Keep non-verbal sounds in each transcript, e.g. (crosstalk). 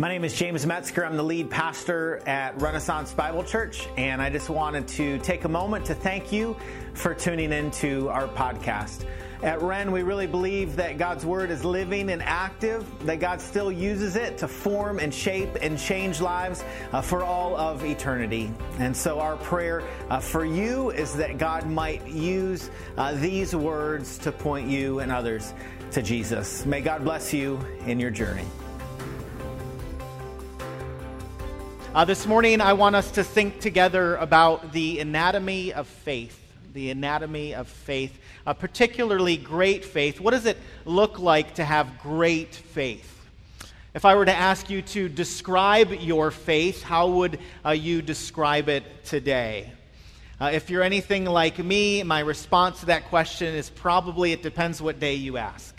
My name is James Metzger. I'm the lead pastor at Renaissance Bible Church, and I just wanted to take a moment to thank you for tuning into our podcast. At Ren, we really believe that God's Word is living and active, that God still uses it to form and shape and change lives uh, for all of eternity. And so, our prayer uh, for you is that God might use uh, these words to point you and others to Jesus. May God bless you in your journey. Uh, this morning, I want us to think together about the anatomy of faith. The anatomy of faith, uh, particularly great faith. What does it look like to have great faith? If I were to ask you to describe your faith, how would uh, you describe it today? Uh, if you're anything like me, my response to that question is probably it depends what day you ask.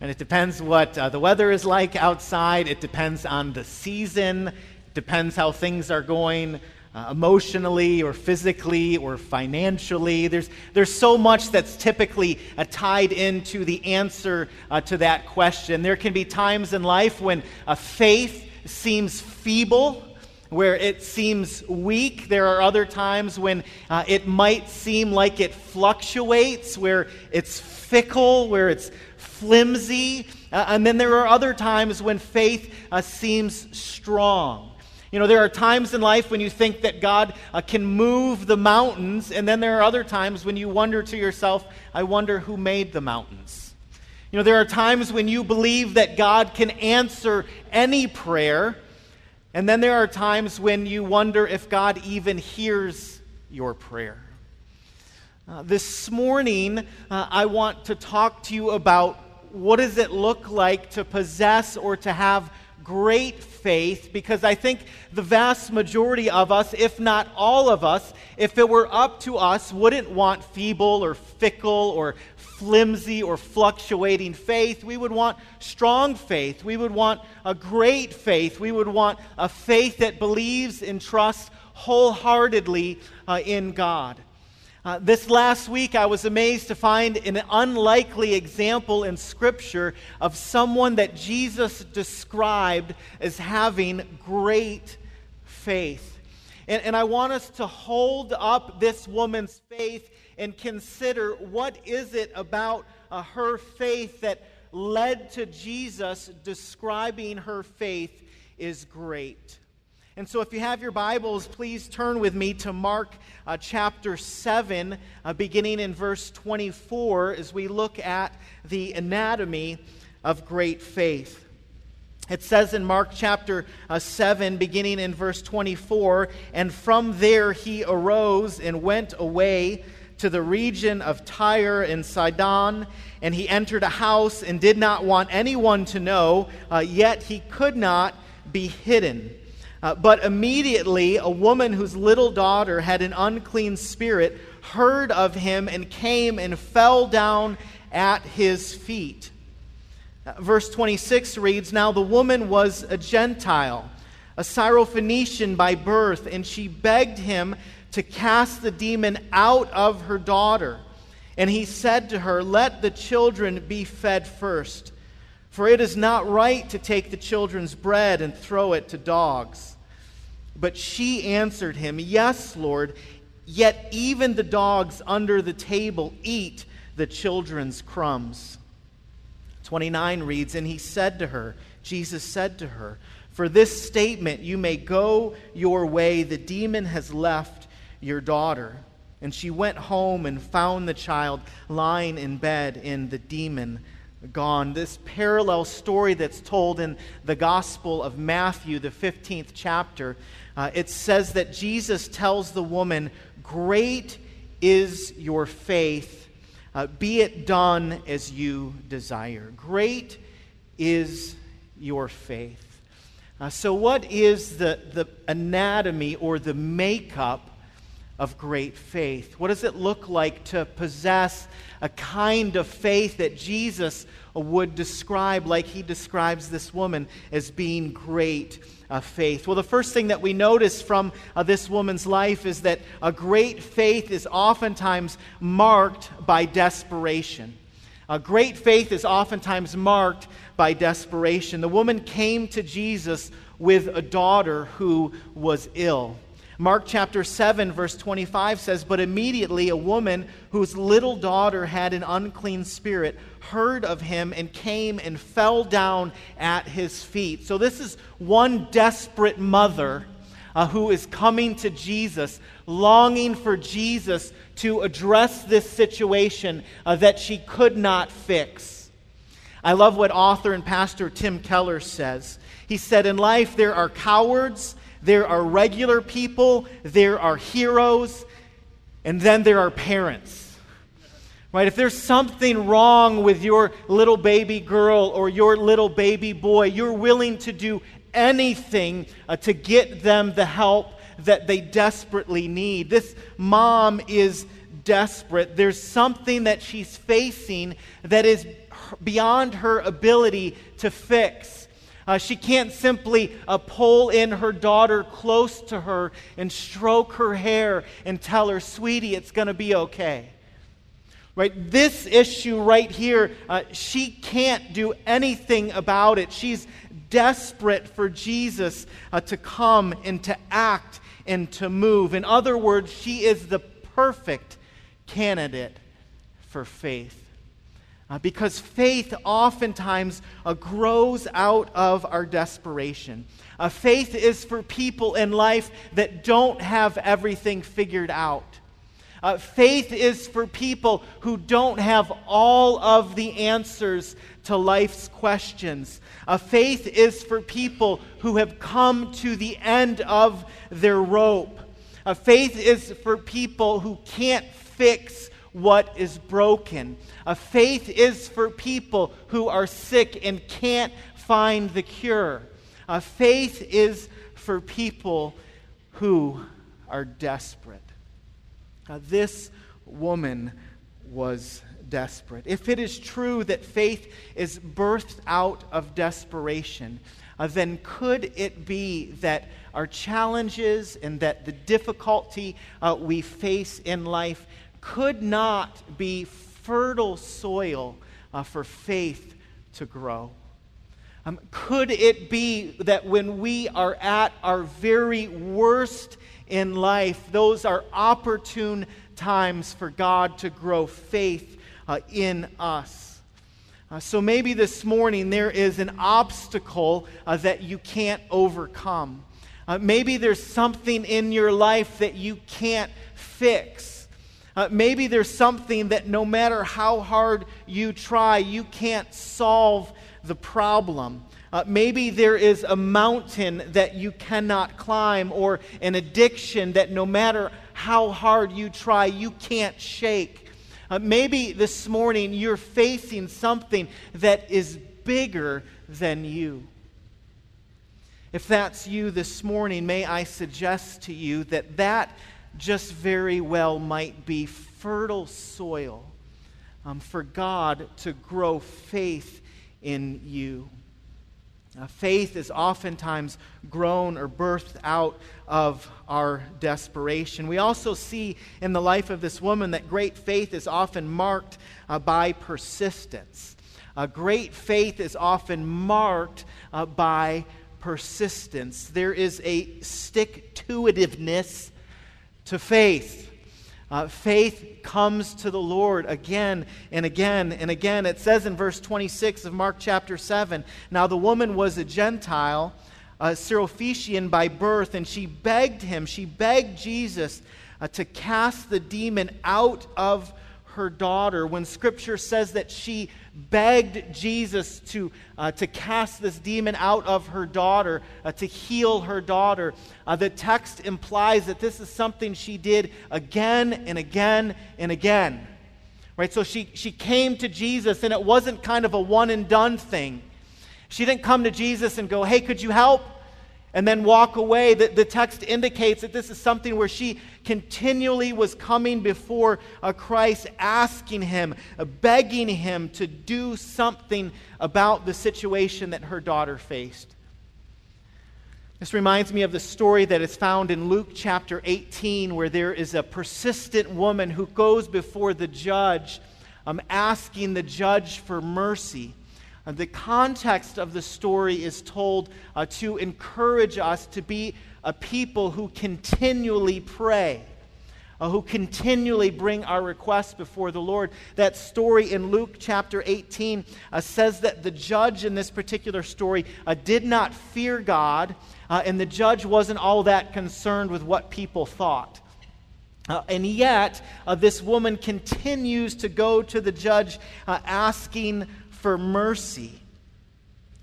And it depends what uh, the weather is like outside. It depends on the season depends how things are going uh, emotionally or physically or financially. There's, there's so much that's typically uh, tied into the answer uh, to that question. There can be times in life when a faith seems feeble. Where it seems weak. There are other times when uh, it might seem like it fluctuates, where it's fickle, where it's flimsy. Uh, and then there are other times when faith uh, seems strong. You know, there are times in life when you think that God uh, can move the mountains, and then there are other times when you wonder to yourself, I wonder who made the mountains. You know, there are times when you believe that God can answer any prayer, and then there are times when you wonder if God even hears your prayer. Uh, this morning, uh, I want to talk to you about what does it look like to possess or to have great faith because I think the vast majority of us, if not all of us, if it were up to us, wouldn't want feeble or fickle or flimsy or fluctuating faith. We would want strong faith. We would want a great faith. We would want a faith that believes and trusts wholeheartedly uh, in God. Uh, this last week, I was amazed to find an unlikely example in Scripture of someone that Jesus described as having great faith. And, and I want us to hold up this woman's faith and consider what is it about uh, her faith that led to Jesus describing her faith is great. And so, if you have your Bibles, please turn with me to Mark uh, chapter 7, uh, beginning in verse 24, as we look at the anatomy of great faith. It says in Mark chapter uh, 7, beginning in verse 24, and from there he arose and went away to the region of Tyre and Sidon, and he entered a house and did not want anyone to know, uh, yet he could not be hidden. Uh, but immediately, a woman whose little daughter had an unclean spirit heard of him and came and fell down at his feet. Uh, verse 26 reads Now the woman was a Gentile, a Syrophoenician by birth, and she begged him to cast the demon out of her daughter. And he said to her, Let the children be fed first, for it is not right to take the children's bread and throw it to dogs. But she answered him, Yes, Lord, yet even the dogs under the table eat the children's crumbs. 29 reads, And he said to her, Jesus said to her, For this statement you may go your way, the demon has left your daughter. And she went home and found the child lying in bed, and the demon gone. This parallel story that's told in the Gospel of Matthew, the 15th chapter, uh, it says that Jesus tells the woman, Great is your faith. Uh, be it done as you desire. Great is your faith. Uh, so, what is the, the anatomy or the makeup of great faith? What does it look like to possess a kind of faith that Jesus would describe, like he describes this woman, as being great uh, faith? Well, the first thing that we notice from uh, this woman's life is that a great faith is oftentimes marked by desperation. A great faith is oftentimes marked by desperation. The woman came to Jesus with a daughter who was ill. Mark chapter 7, verse 25 says, But immediately a woman whose little daughter had an unclean spirit heard of him and came and fell down at his feet. So this is one desperate mother uh, who is coming to Jesus, longing for Jesus to address this situation uh, that she could not fix. I love what author and pastor Tim Keller says. He said, In life, there are cowards there are regular people, there are heroes, and then there are parents. Right? If there's something wrong with your little baby girl or your little baby boy, you're willing to do anything uh, to get them the help that they desperately need. This mom is desperate. There's something that she's facing that is beyond her ability to fix. Uh, she can't simply uh, pull in her daughter close to her and stroke her hair and tell her, sweetie, it's going to be okay. Right? This issue right here, uh, she can't do anything about it. She's desperate for Jesus uh, to come and to act and to move. In other words, she is the perfect candidate for faith. Uh, because faith oftentimes uh, grows out of our desperation. Uh, faith is for people in life that don't have everything figured out. Uh, faith is for people who don't have all of the answers to life's questions. Uh, faith is for people who have come to the end of their rope. Uh, faith is for people who can't fix what is broken. A faith is for people who are sick and can't find the cure. A faith is for people who are desperate. Now, this woman was desperate. If it is true that faith is birthed out of desperation, uh, then could it be that our challenges and that the difficulty uh, we face in life could not be fertile soil uh, for faith to grow? Um, could it be that when we are at our very worst in life, those are opportune times for God to grow faith uh, in us? Uh, so maybe this morning there is an obstacle uh, that you can't overcome. Uh, maybe there's something in your life that you can't fix. Uh, maybe there's something that no matter how hard you try, you can't solve the problem. Uh, maybe there is a mountain that you cannot climb, or an addiction that no matter how hard you try, you can't shake. Uh, maybe this morning you're facing something that is bigger than you. If that's you this morning, may I suggest to you that that just very well might be fertile soil um, for God to grow faith in you. Uh, faith is oftentimes grown or birthed out of our desperation. We also see in the life of this woman that great faith is often marked uh, by persistence. Uh, great faith is often marked uh, by persistence. There is a stick to itiveness to faith. Uh, faith comes to the Lord again and again and again. It says in verse 26 of Mark chapter 7 Now the woman was a Gentile, a Syrophoenician by birth, and she begged him, she begged Jesus uh, to cast the demon out of her daughter. When scripture says that she begged Jesus to, uh, to cast this demon out of her daughter, uh, to heal her daughter. Uh, the text implies that this is something she did again and again and again. Right? So she, she came to Jesus, and it wasn't kind of a one and done thing. She didn't come to Jesus and go, Hey, could you help? And then walk away. The, the text indicates that this is something where she continually was coming before a Christ, asking him, uh, begging him to do something about the situation that her daughter faced. This reminds me of the story that is found in Luke chapter 18, where there is a persistent woman who goes before the judge um, asking the judge for mercy. Uh, the context of the story is told uh, to encourage us to be a people who continually pray uh, who continually bring our requests before the Lord. That story in Luke chapter 18 uh, says that the judge in this particular story uh, did not fear God, uh, and the judge wasn't all that concerned with what people thought. Uh, and yet, uh, this woman continues to go to the judge asking for mercy.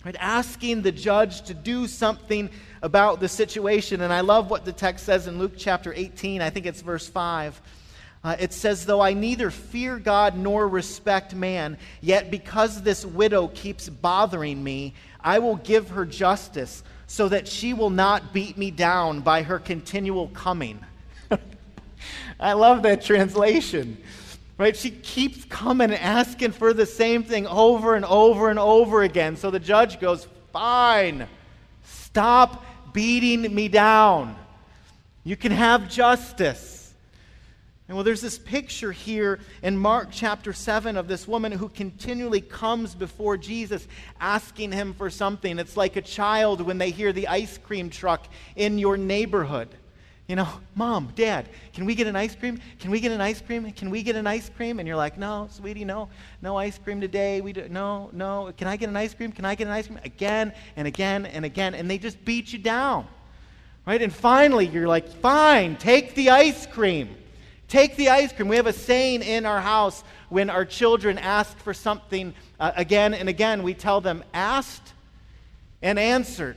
Right? Asking the judge to do something about the situation. And I love what the text says in Luke chapter 18, I think it's verse 5. Uh, it says, Though I neither fear God nor respect man, yet because this widow keeps bothering me, I will give her justice so that she will not beat me down by her continual coming. (laughs) I love that translation. Right? She keeps coming and asking for the same thing over and over and over again. So the judge goes, Fine, stop beating me down. You can have justice. And well, there's this picture here in Mark chapter 7 of this woman who continually comes before Jesus asking him for something. It's like a child when they hear the ice cream truck in your neighborhood. You know, (laughs) mom, dad, can we get an ice cream? Can we get an ice cream? Can we get an ice cream? And you're like, no, sweetie, no, no ice cream today. We do, no, no. Can I get an ice cream? Can I get an ice cream? Again and again and again. And they just beat you down. Right? And finally, you're like, fine, take the ice cream. Take the ice cream. We have a saying in our house when our children ask for something uh, again and again, we tell them, asked and answered.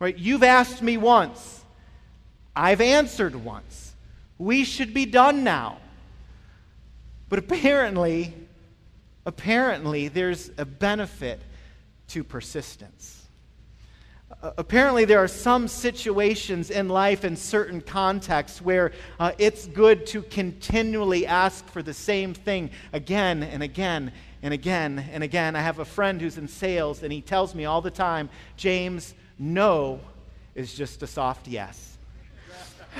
Right? You've asked me once. I've answered once. We should be done now. But apparently, apparently, there's a benefit to persistence. Apparently, there are some situations in life in certain contexts where uh, it's good to continually ask for the same thing again and again and again and again. I have a friend who's in sales, and he tells me all the time James, no is just a soft yes.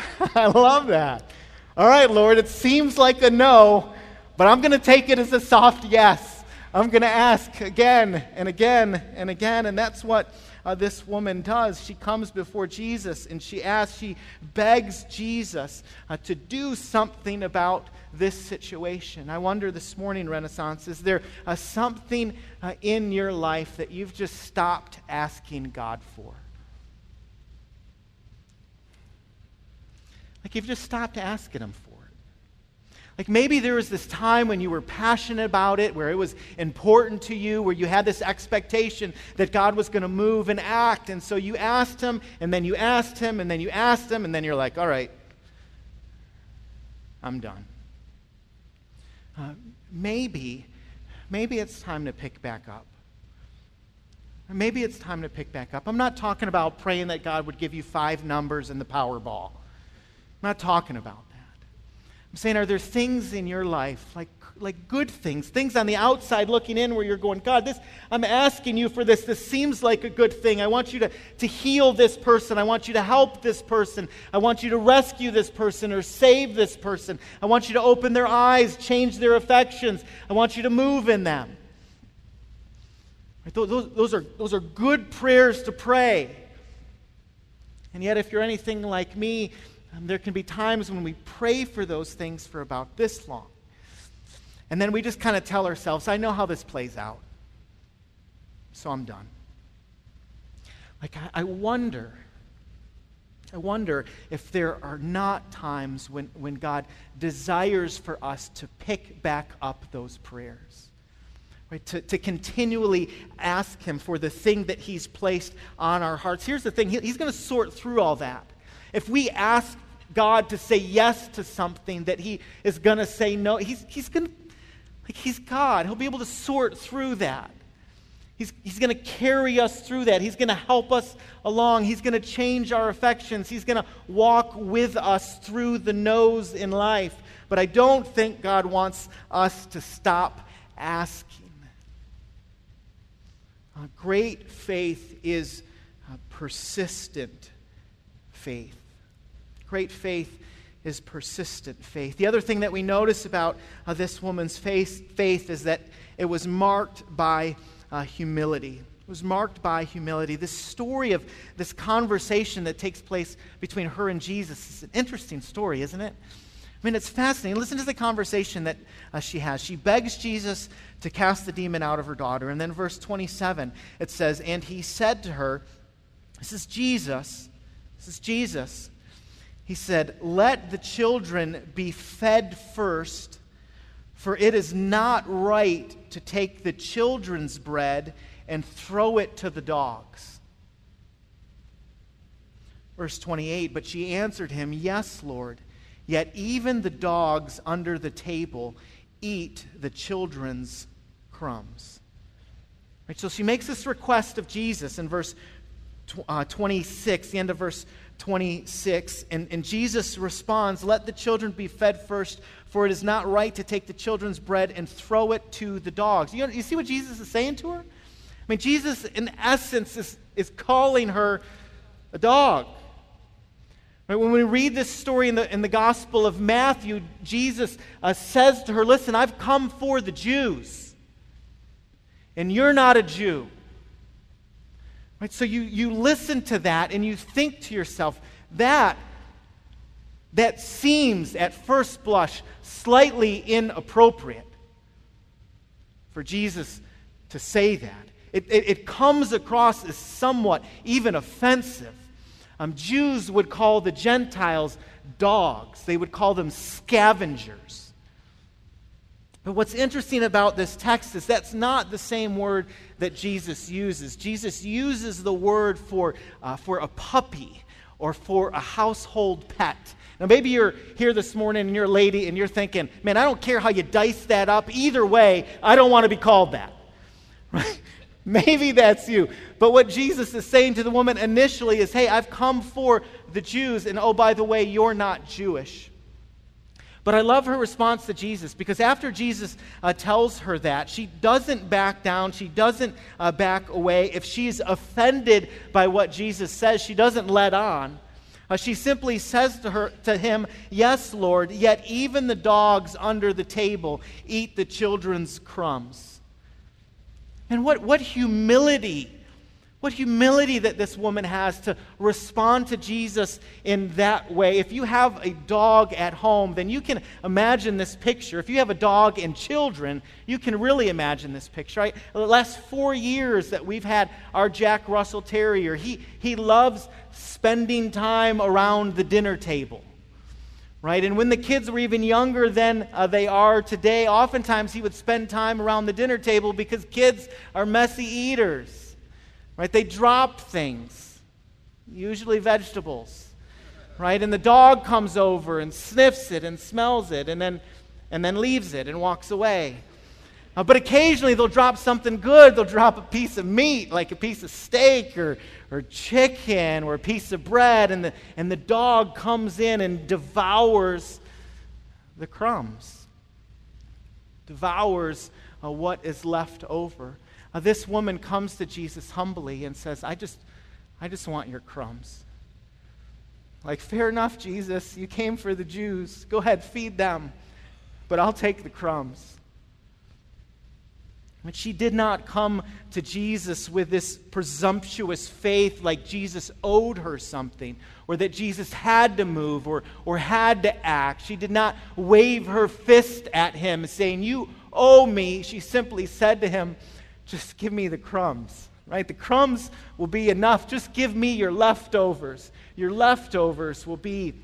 (laughs) I love that. All right, Lord, it seems like a no, but I'm going to take it as a soft yes. I'm going to ask again and again and again. And that's what uh, this woman does. She comes before Jesus and she asks, she begs Jesus uh, to do something about this situation. I wonder this morning, Renaissance, is there uh, something uh, in your life that you've just stopped asking God for? Like you've just stopped asking Him for it. Like maybe there was this time when you were passionate about it, where it was important to you, where you had this expectation that God was going to move and act. And so you asked Him, and then you asked Him, and then you asked Him, and then you're like, all right, I'm done. Uh, maybe, maybe it's time to pick back up. Maybe it's time to pick back up. I'm not talking about praying that God would give you five numbers in the Powerball. I'm not talking about that. I'm saying, are there things in your life, like, like good things, things on the outside looking in where you're going, God, this, I'm asking you for this. This seems like a good thing. I want you to, to heal this person. I want you to help this person. I want you to rescue this person or save this person. I want you to open their eyes, change their affections. I want you to move in them. Those, those, are, those are good prayers to pray. And yet, if you're anything like me, um, there can be times when we pray for those things for about this long. And then we just kind of tell ourselves, I know how this plays out. So I'm done. Like, I, I wonder, I wonder if there are not times when, when God desires for us to pick back up those prayers. Right, to, to continually ask Him for the thing that He's placed on our hearts. Here's the thing he, He's going to sort through all that. If we ask God to say yes to something that He is going to say no, He's, he's going to, like, He's God. He'll be able to sort through that. He's, he's going to carry us through that. He's going to help us along. He's going to change our affections. He's going to walk with us through the no's in life. But I don't think God wants us to stop asking. Uh, great faith is persistent faith. Great faith is persistent faith. The other thing that we notice about uh, this woman's faith, faith is that it was marked by uh, humility. It was marked by humility. This story of this conversation that takes place between her and Jesus is an interesting story, isn't it? I mean, it's fascinating. Listen to the conversation that uh, she has. She begs Jesus to cast the demon out of her daughter. And then, verse 27, it says, And he said to her, This is Jesus. This is Jesus. He said, Let the children be fed first, for it is not right to take the children's bread and throw it to the dogs. Verse 28 But she answered him, Yes, Lord. Yet even the dogs under the table eat the children's crumbs. Right, so she makes this request of Jesus in verse uh, 26, the end of verse 26. And, and Jesus responds, Let the children be fed first, for it is not right to take the children's bread and throw it to the dogs. You, you see what Jesus is saying to her? I mean, Jesus, in essence, is, is calling her a dog. Right, when we read this story in the, in the Gospel of Matthew, Jesus uh, says to her, Listen, I've come for the Jews, and you're not a Jew. Right, so you, you listen to that and you think to yourself, that, that seems at first blush slightly inappropriate for Jesus to say that. It, it, it comes across as somewhat even offensive. Um, Jews would call the Gentiles dogs, they would call them scavengers. But what's interesting about this text is that's not the same word that Jesus uses. Jesus uses the word for, uh, for a puppy or for a household pet. Now, maybe you're here this morning and you're a lady and you're thinking, man, I don't care how you dice that up. Either way, I don't want to be called that. (laughs) Right? Maybe that's you. But what Jesus is saying to the woman initially is, hey, I've come for the Jews, and oh, by the way, you're not Jewish. But I love her response to Jesus because after Jesus uh, tells her that, she doesn't back down. She doesn't uh, back away. If she's offended by what Jesus says, she doesn't let on. Uh, she simply says to, her, to him, Yes, Lord, yet even the dogs under the table eat the children's crumbs. And what, what humility, what humility that this woman has to respond to Jesus in that way. If you have a dog at home, then you can imagine this picture. If you have a dog and children, you can really imagine this picture. Right? The last four years that we've had our Jack Russell Terrier, he, he loves spending time around the dinner table right? And when the kids were even younger than uh, they are today, oftentimes he would spend time around the dinner table because kids are messy eaters, right? They drop things, usually vegetables, right? And the dog comes over and sniffs it and smells it and then, and then leaves it and walks away. Uh, but occasionally they'll drop something good. They'll drop a piece of meat, like a piece of steak or, or chicken or a piece of bread, and the, and the dog comes in and devours the crumbs, devours uh, what is left over. Uh, this woman comes to Jesus humbly and says, I just, I just want your crumbs. Like, fair enough, Jesus. You came for the Jews. Go ahead, feed them. But I'll take the crumbs. But she did not come to Jesus with this presumptuous faith like Jesus owed her something or that Jesus had to move or, or had to act. She did not wave her fist at him saying, You owe me. She simply said to him, Just give me the crumbs, right? The crumbs will be enough. Just give me your leftovers. Your leftovers will be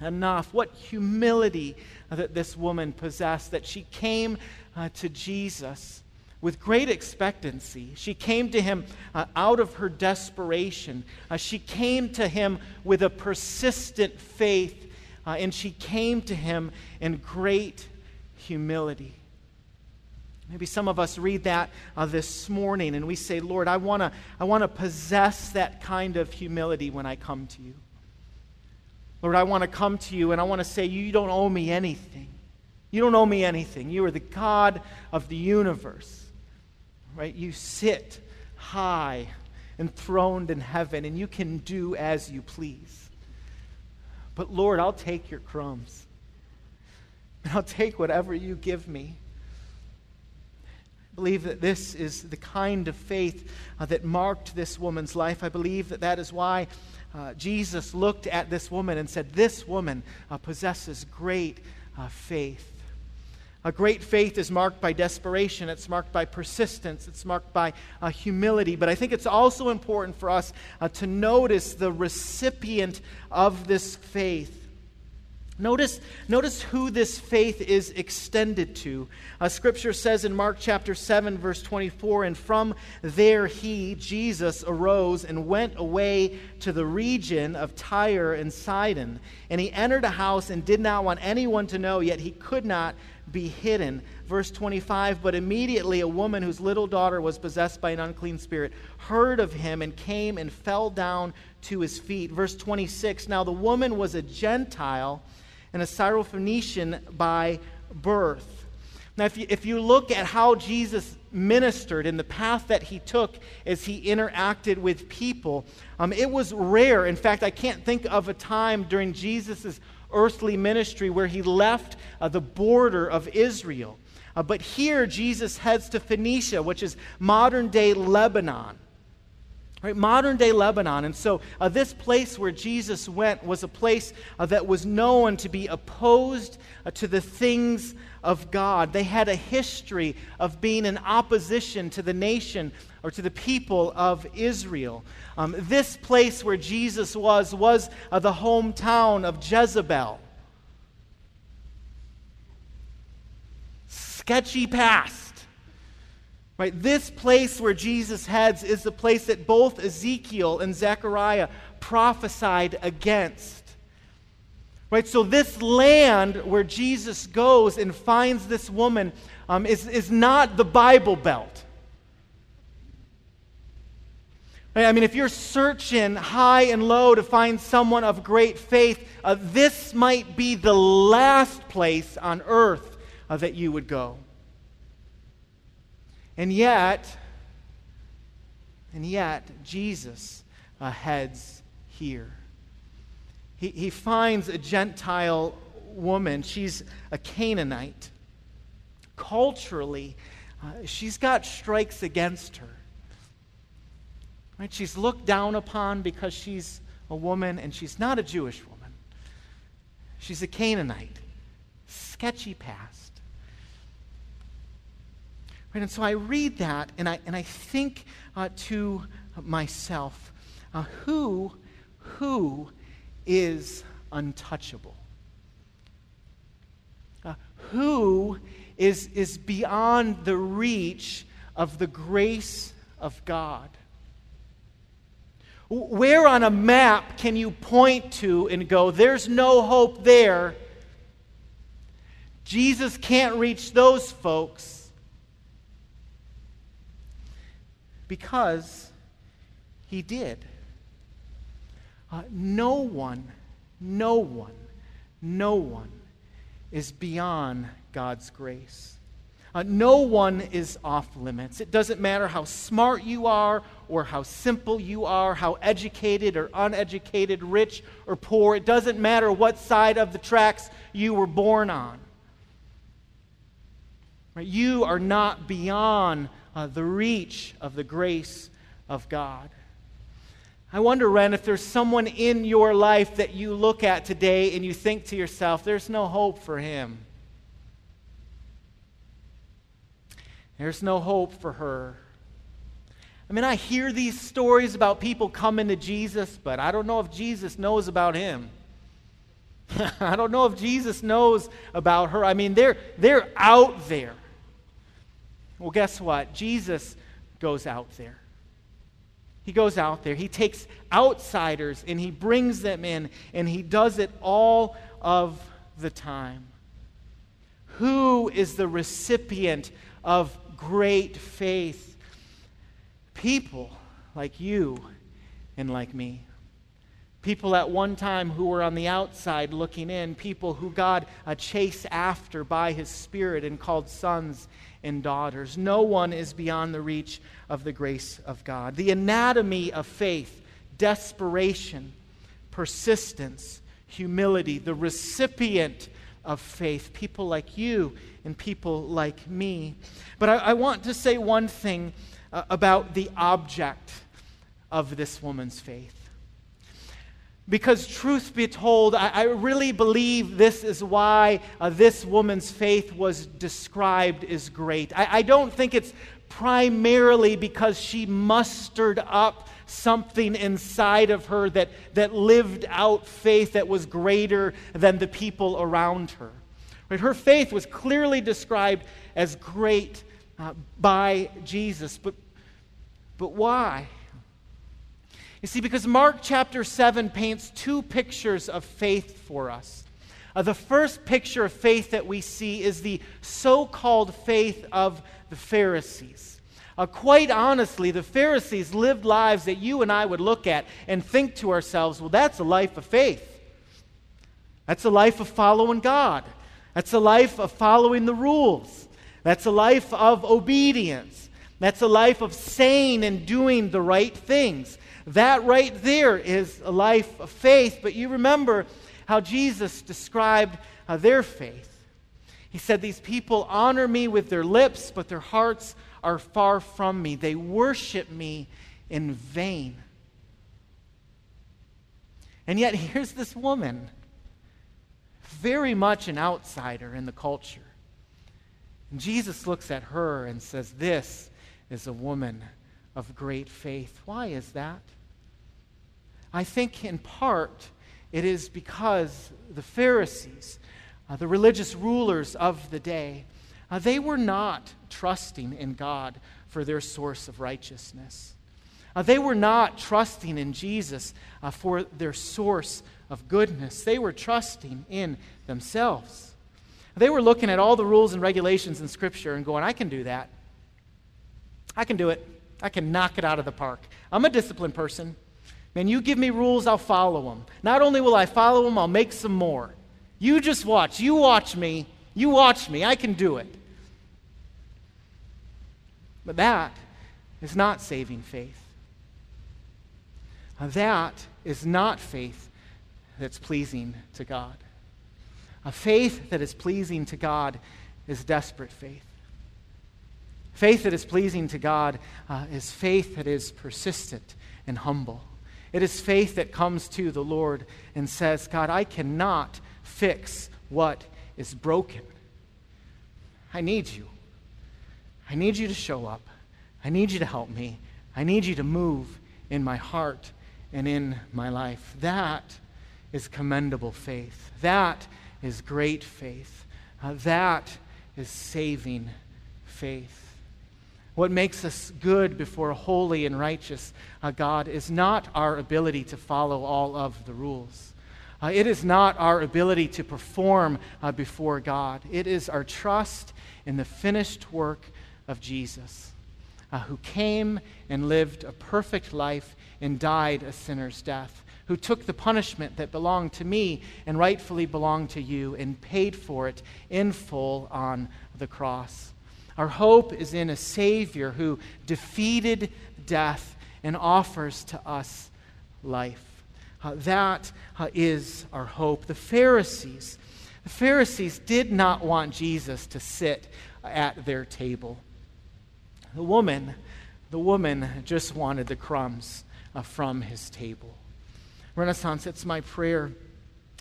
enough. What humility that this woman possessed, that she came uh, to Jesus with great expectancy. She came to him uh, out of her desperation. Uh, she came to him with a persistent faith, uh, and she came to him in great humility. Maybe some of us read that uh, this morning and we say, Lord, I want to I wanna possess that kind of humility when I come to you. Lord, I want to come to you and I want to say, You don't owe me anything. You don't owe me anything. You are the God of the universe right? You sit high enthroned in heaven, and you can do as you please. But Lord, I'll take your crumbs. And I'll take whatever you give me. Believe that this is the kind of faith uh, that marked this woman's life. I believe that that is why uh, Jesus looked at this woman and said, This woman uh, possesses great uh, faith. A great faith is marked by desperation, it's marked by persistence, it's marked by uh, humility. But I think it's also important for us uh, to notice the recipient of this faith. Notice, notice who this faith is extended to. Uh, scripture says in Mark chapter 7, verse 24, and from there he, Jesus, arose and went away to the region of Tyre and Sidon. And he entered a house and did not want anyone to know, yet he could not be hidden. Verse 25 But immediately a woman whose little daughter was possessed by an unclean spirit heard of him and came and fell down to his feet. Verse 26 Now the woman was a Gentile and a Syrophoenician by birth. Now, if you, if you look at how Jesus ministered and the path that he took as he interacted with people, um, it was rare. In fact, I can't think of a time during Jesus' earthly ministry where he left uh, the border of Israel. Uh, but here, Jesus heads to Phoenicia, which is modern day Lebanon. Right, modern day Lebanon. And so, uh, this place where Jesus went was a place uh, that was known to be opposed uh, to the things of God. They had a history of being in opposition to the nation or to the people of Israel. Um, this place where Jesus was was uh, the hometown of Jezebel. Sketchy past. Right? This place where Jesus heads is the place that both Ezekiel and Zechariah prophesied against. Right? So, this land where Jesus goes and finds this woman um, is, is not the Bible Belt. I mean, if you're searching high and low to find someone of great faith, uh, this might be the last place on earth uh, that you would go. And yet, and yet, Jesus uh, heads here. He, he finds a Gentile woman. She's a Canaanite. Culturally, uh, she's got strikes against her. Right? She's looked down upon because she's a woman and she's not a Jewish woman. She's a Canaanite. Sketchy past. Right? And so I read that and I, and I think uh, to myself, uh, who, who is untouchable? Uh, who is, is beyond the reach of the grace of God? Where on a map can you point to and go, there's no hope there? Jesus can't reach those folks. Because he did. Uh, no one, no one, no one is beyond God's grace. Uh, no one is off limits. It doesn't matter how smart you are or how simple you are, how educated or uneducated, rich or poor. It doesn't matter what side of the tracks you were born on. Right? You are not beyond uh, the reach of the grace of God. I wonder, Ren, if there's someone in your life that you look at today and you think to yourself, there's no hope for him. There's no hope for her. I mean, I hear these stories about people coming to Jesus, but I don't know if Jesus knows about him. (laughs) I don't know if Jesus knows about her. I mean, they're, they're out there. Well, guess what? Jesus goes out there. He goes out there. He takes outsiders and he brings them in, and he does it all of the time. Who is the recipient of great faith? People like you and like me. People at one time who were on the outside looking in, people who God uh, chased after by his Spirit and called sons and daughters. No one is beyond the reach of the grace of God. The anatomy of faith desperation, persistence, humility, the recipient of faith, people like you and people like me. But I, I want to say one thing uh, about the object of this woman's faith. Because, truth be told, I, I really believe this is why uh, this woman's faith was described as great. I, I don't think it's primarily because she mustered up something inside of her that, that lived out faith that was greater than the people around her. Right? Her faith was clearly described as great uh, by Jesus. But, but why? You see, because Mark chapter 7 paints two pictures of faith for us. Uh, the first picture of faith that we see is the so called faith of the Pharisees. Uh, quite honestly, the Pharisees lived lives that you and I would look at and think to ourselves, well, that's a life of faith. That's a life of following God. That's a life of following the rules. That's a life of obedience. That's a life of saying and doing the right things. That right there is a life of faith. But you remember how Jesus described uh, their faith. He said, These people honor me with their lips, but their hearts are far from me. They worship me in vain. And yet, here's this woman, very much an outsider in the culture. And Jesus looks at her and says, This is a woman of great faith. Why is that? I think in part it is because the Pharisees, uh, the religious rulers of the day, uh, they were not trusting in God for their source of righteousness. Uh, they were not trusting in Jesus uh, for their source of goodness. They were trusting in themselves. They were looking at all the rules and regulations in Scripture and going, I can do that. I can do it. I can knock it out of the park. I'm a disciplined person. Man, you give me rules, I'll follow them. Not only will I follow them, I'll make some more. You just watch. You watch me. You watch me. I can do it. But that is not saving faith. That is not faith that's pleasing to God. A faith that is pleasing to God is desperate faith. Faith that is pleasing to God uh, is faith that is persistent and humble. It is faith that comes to the Lord and says, God, I cannot fix what is broken. I need you. I need you to show up. I need you to help me. I need you to move in my heart and in my life. That is commendable faith. That is great faith. Uh, that is saving faith. What makes us good before a holy and righteous uh, God is not our ability to follow all of the rules. Uh, it is not our ability to perform uh, before God. It is our trust in the finished work of Jesus, uh, who came and lived a perfect life and died a sinner's death, who took the punishment that belonged to me and rightfully belonged to you and paid for it in full on the cross. Our hope is in a Savior who defeated death and offers to us life. Uh, that uh, is our hope. The Pharisees, the Pharisees did not want Jesus to sit at their table. The woman, the woman just wanted the crumbs uh, from his table. Renaissance, it's my prayer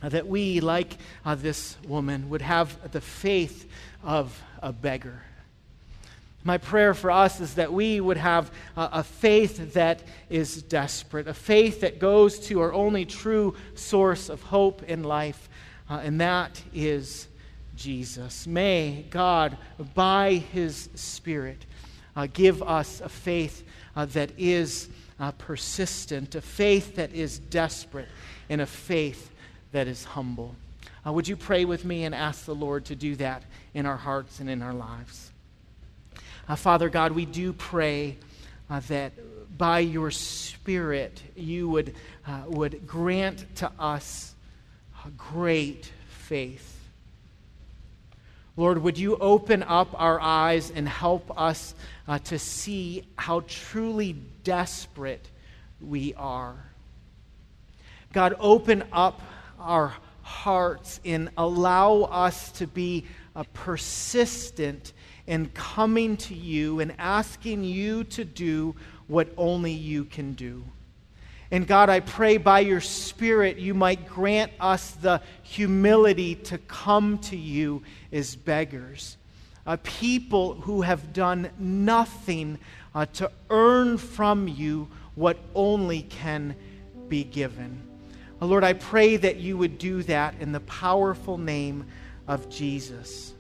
that we, like uh, this woman, would have the faith of a beggar my prayer for us is that we would have a, a, faith that is desperate, a faith that goes to our only true source of hope in life, uh, and that is Jesus. May God, by His Spirit, uh, give us a faith uh, that is uh, persistent, a faith that is desperate, and a faith that is humble. Uh, would you pray with me and ask the Lord to do that in our hearts and in our lives? Uh, Father God, we do pray uh, that by your Spirit you would, uh, would grant to us a great faith. Lord, would you open up our eyes and help us uh, to see how truly desperate we are? God, open up our hearts and allow us to be uh, persistent in coming to you and asking you to do what only you can do. And God, I pray by your Spirit you might grant us the humility to come to you as beggars, a people who have done nothing uh, to earn from you what only can be given. Lord, I pray that you would do that in the powerful name of Jesus.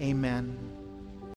Amen.